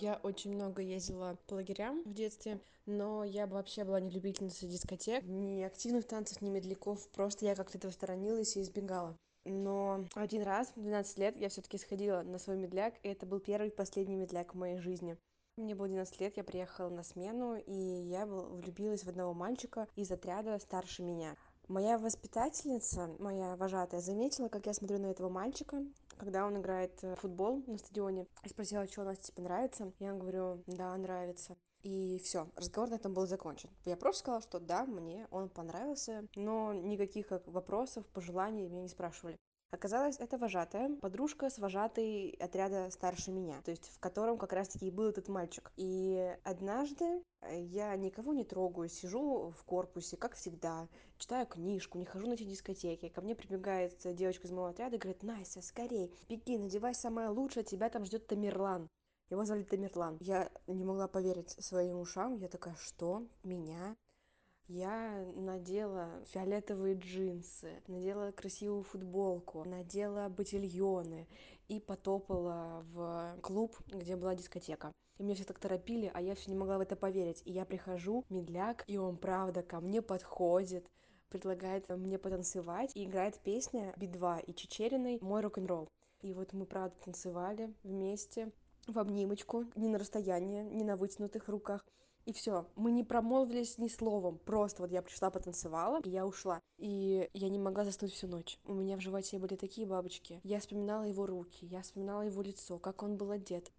Я очень много ездила по лагерям в детстве, но я вообще была не любительницей дискотек, ни активных танцев, ни медляков, просто я как-то этого сторонилась и избегала. Но один раз, в 12 лет, я все таки сходила на свой медляк, и это был первый и последний медляк в моей жизни. Мне было 12 лет, я приехала на смену, и я влюбилась в одного мальчика из отряда старше меня. Моя воспитательница, моя вожатая, заметила, как я смотрю на этого мальчика, когда он играет в футбол на стадионе. И спросила, что у нас тебе нравится. Я говорю, да, нравится. И все, разговор на этом был закончен. Я просто сказала, что да, мне он понравился, но никаких вопросов, пожеланий меня не спрашивали. Оказалось, это вожатая, подружка с вожатой отряда старше меня, то есть в котором как раз-таки и был этот мальчик. И однажды э, я никого не трогаю, сижу в корпусе, как всегда, читаю книжку, не хожу на эти дискотеки. Ко мне прибегает девочка из моего отряда и говорит, Настя, скорей, беги, надевай самое лучшее, тебя там ждет Тамерлан. Его звали Тамерлан. Я не могла поверить своим ушам. Я такая, что? Меня? Я надела фиолетовые джинсы, надела красивую футболку, надела ботильоны и потопала в клуб, где была дискотека. И меня все так торопили, а я все не могла в это поверить. И я прихожу, медляк, и он правда ко мне подходит, предлагает мне потанцевать, и играет песня Би-2 и Чечериной «Мой рок-н-ролл». И вот мы, правда, танцевали вместе в обнимочку, не на расстоянии, не на вытянутых руках. И все, мы не промолвились ни словом, просто вот я пришла, потанцевала, и я ушла. И я не могла заснуть всю ночь. У меня в животе были такие бабочки. Я вспоминала его руки, я вспоминала его лицо, как он был одет.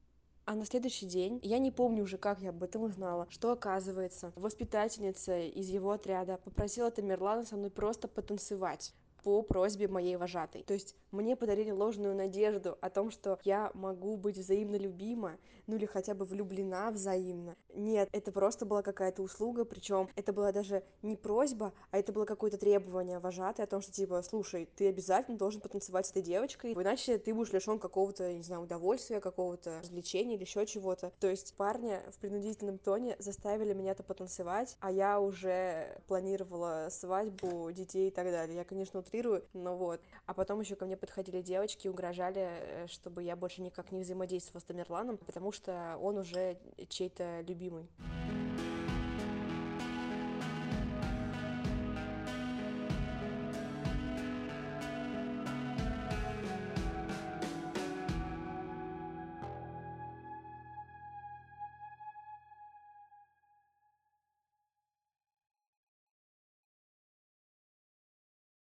А на следующий день, я не помню уже, как я об этом узнала, что оказывается, воспитательница из его отряда попросила Тамерлана со мной просто потанцевать по просьбе моей вожатой. То есть мне подарили ложную надежду о том, что я могу быть взаимно любима, ну или хотя бы влюблена взаимно. Нет, это просто была какая-то услуга, причем это была даже не просьба, а это было какое-то требование вожатой о том, что типа, слушай, ты обязательно должен потанцевать с этой девочкой, иначе ты будешь лишен какого-то, не знаю, удовольствия, какого-то развлечения или еще чего-то. То есть парня в принудительном тоне заставили меня-то потанцевать, а я уже планировала свадьбу, детей и так далее. Я, конечно, утрирую, но вот. А потом еще ко мне подходили девочки и угрожали, э, чтобы я больше никак не взаимодействовала с Тамерланом, потому что он уже чей-то любимый.